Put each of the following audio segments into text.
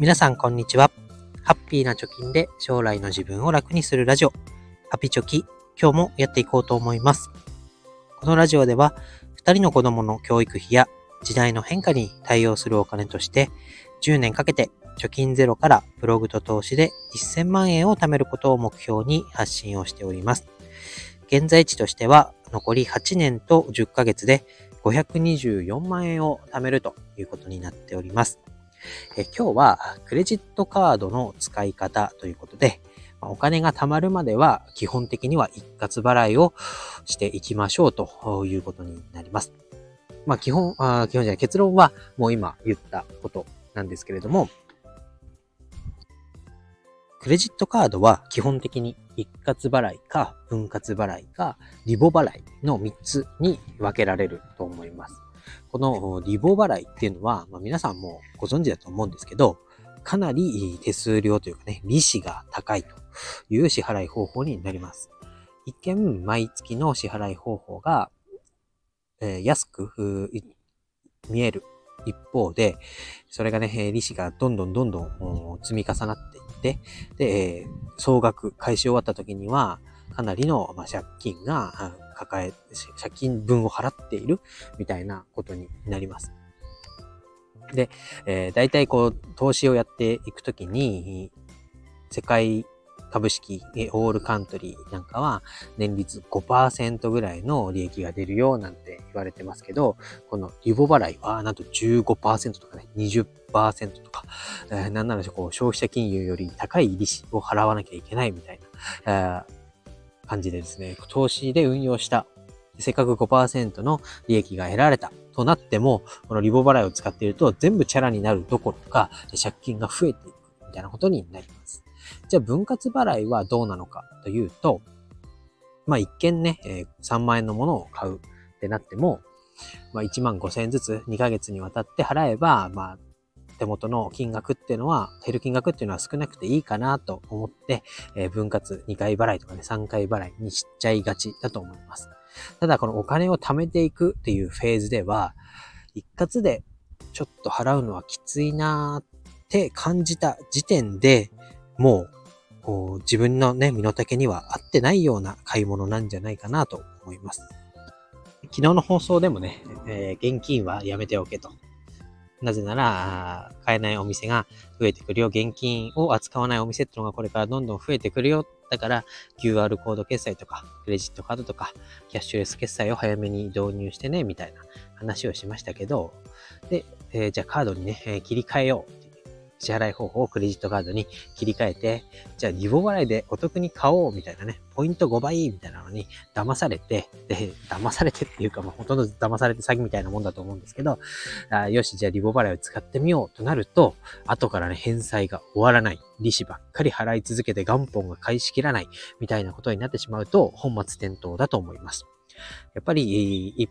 皆さんこんにちは。ハッピーな貯金で将来の自分を楽にするラジオ、ハピチョキ、今日もやっていこうと思います。このラジオでは、2人の子供の教育費や時代の変化に対応するお金として、10年かけて貯金ゼロからブログと投資で1000万円を貯めることを目標に発信をしております。現在地としては残り8年と10ヶ月で524万円を貯めるということになっております。え今日はクレジットカードの使い方ということで、お金が貯まるまでは基本的には一括払いをしていきましょうということになります。まあ基本、あ基本じゃない、結論はもう今言ったことなんですけれども、クレジットカードは基本的に一括払いか分割払いかリボ払いの3つに分けられると思います。このリボ払いっていうのは、まあ、皆さんもご存知だと思うんですけど、かなり手数料というかね、利子が高いという支払い方法になります。一見、毎月の支払い方法が、えー、安く見える一方で、それがね、利子がどんどんどんどん積み重なっていって、で、総額返し終わった時には、かなりの、ま借金が抱え、借金分を払っているみたいなことになります。で、えー、大体こう、投資をやっていくときに、世界株式、オールカントリーなんかは年率5%ぐらいの利益が出るよなんて言われてますけど、このリボ払いはなんと15%とかね、20%とか、えー、なんならこう消費者金融より高い利子を払わなきゃいけないみたいな、感じでですね、投資で運用したせっかく5%の利益が得られたとなっても、このリボ払いを使っていると全部チャラになるどころか借金が増えていくみたいなことになります。じゃあ分割払いはどうなのかというと、まあ一見ね、3万円のものを買うってなっても、まあ1万5千円ずつ2ヶ月にわたって払えば、まあ手元の金額っていうのは、減る金額っていうのは少なくていいかなと思って、えー、分割2回払いとかね、3回払いにしちゃいがちだと思います。ただこのお金を貯めていくっていうフェーズでは、一括でちょっと払うのはきついなーって感じた時点で、もう自分のね、身の丈には合ってないような買い物なんじゃないかなと思います。昨日の放送でもね、えー、現金はやめておけと。なぜなら、買えないお店が増えてくるよ。現金を扱わないお店ってのがこれからどんどん増えてくるよ。だから、QR コード決済とか、クレジットカードとか、キャッシュレス決済を早めに導入してね、みたいな話をしましたけど、で、えー、じゃあカードにね、えー、切り替えよう支払い方法をクレジットカードに切り替えて、じゃあリボ払いでお得に買おうみたいなね、ポイント5倍みたいなのに騙されて、で、騙されてっていうか、まあ、ほとんど騙されて詐欺みたいなもんだと思うんですけど、あよし、じゃあリボ払いを使ってみようとなると、後からね、返済が終わらない。利子ばっかり払い続けて元本が返しきらない。みたいなことになってしまうと、本末転倒だと思います。やっぱり、一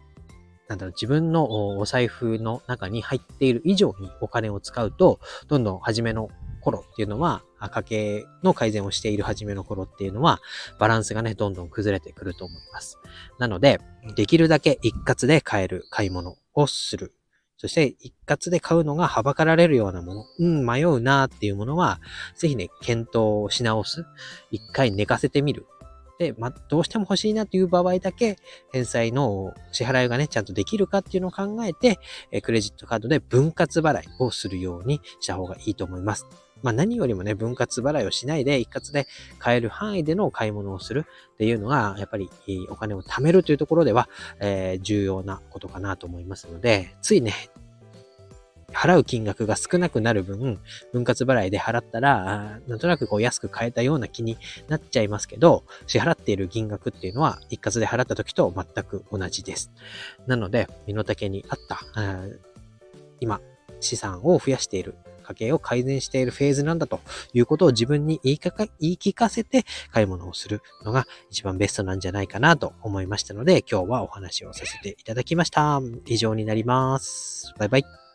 なんだろう、自分のお財布の中に入っている以上にお金を使うと、どんどん初めの頃っていうのは、家計の改善をしている初めの頃っていうのは、バランスがね、どんどん崩れてくると思います。なので、できるだけ一括で買える買い物をする。そして一括で買うのがはばかられるようなもの、うん、迷うなっていうものは、ぜひね、検討し直す。一回寝かせてみる。で、まどうしても欲しいなという場合だけ、返済の支払いがね、ちゃんとできるかっていうのを考えて、えクレジットカードで分割払いをするようにした方がいいと思います。まあ何よりもね、分割払いをしないで一括で買える範囲での買い物をするっていうのが、やっぱりお金を貯めるというところでは、えー、重要なことかなと思いますので、ついね、払う金額が少なくなる分、分割払いで払ったら、なんとなくこう安く買えたような気になっちゃいますけど、支払っている金額っていうのは一括で払った時と全く同じです。なので、身の丈に合った、今、資産を増やしている家計を改善しているフェーズなんだということを自分に言いかか言い聞かせて買い物をするのが一番ベストなんじゃないかなと思いましたので、今日はお話をさせていただきました。以上になります。バイバイ。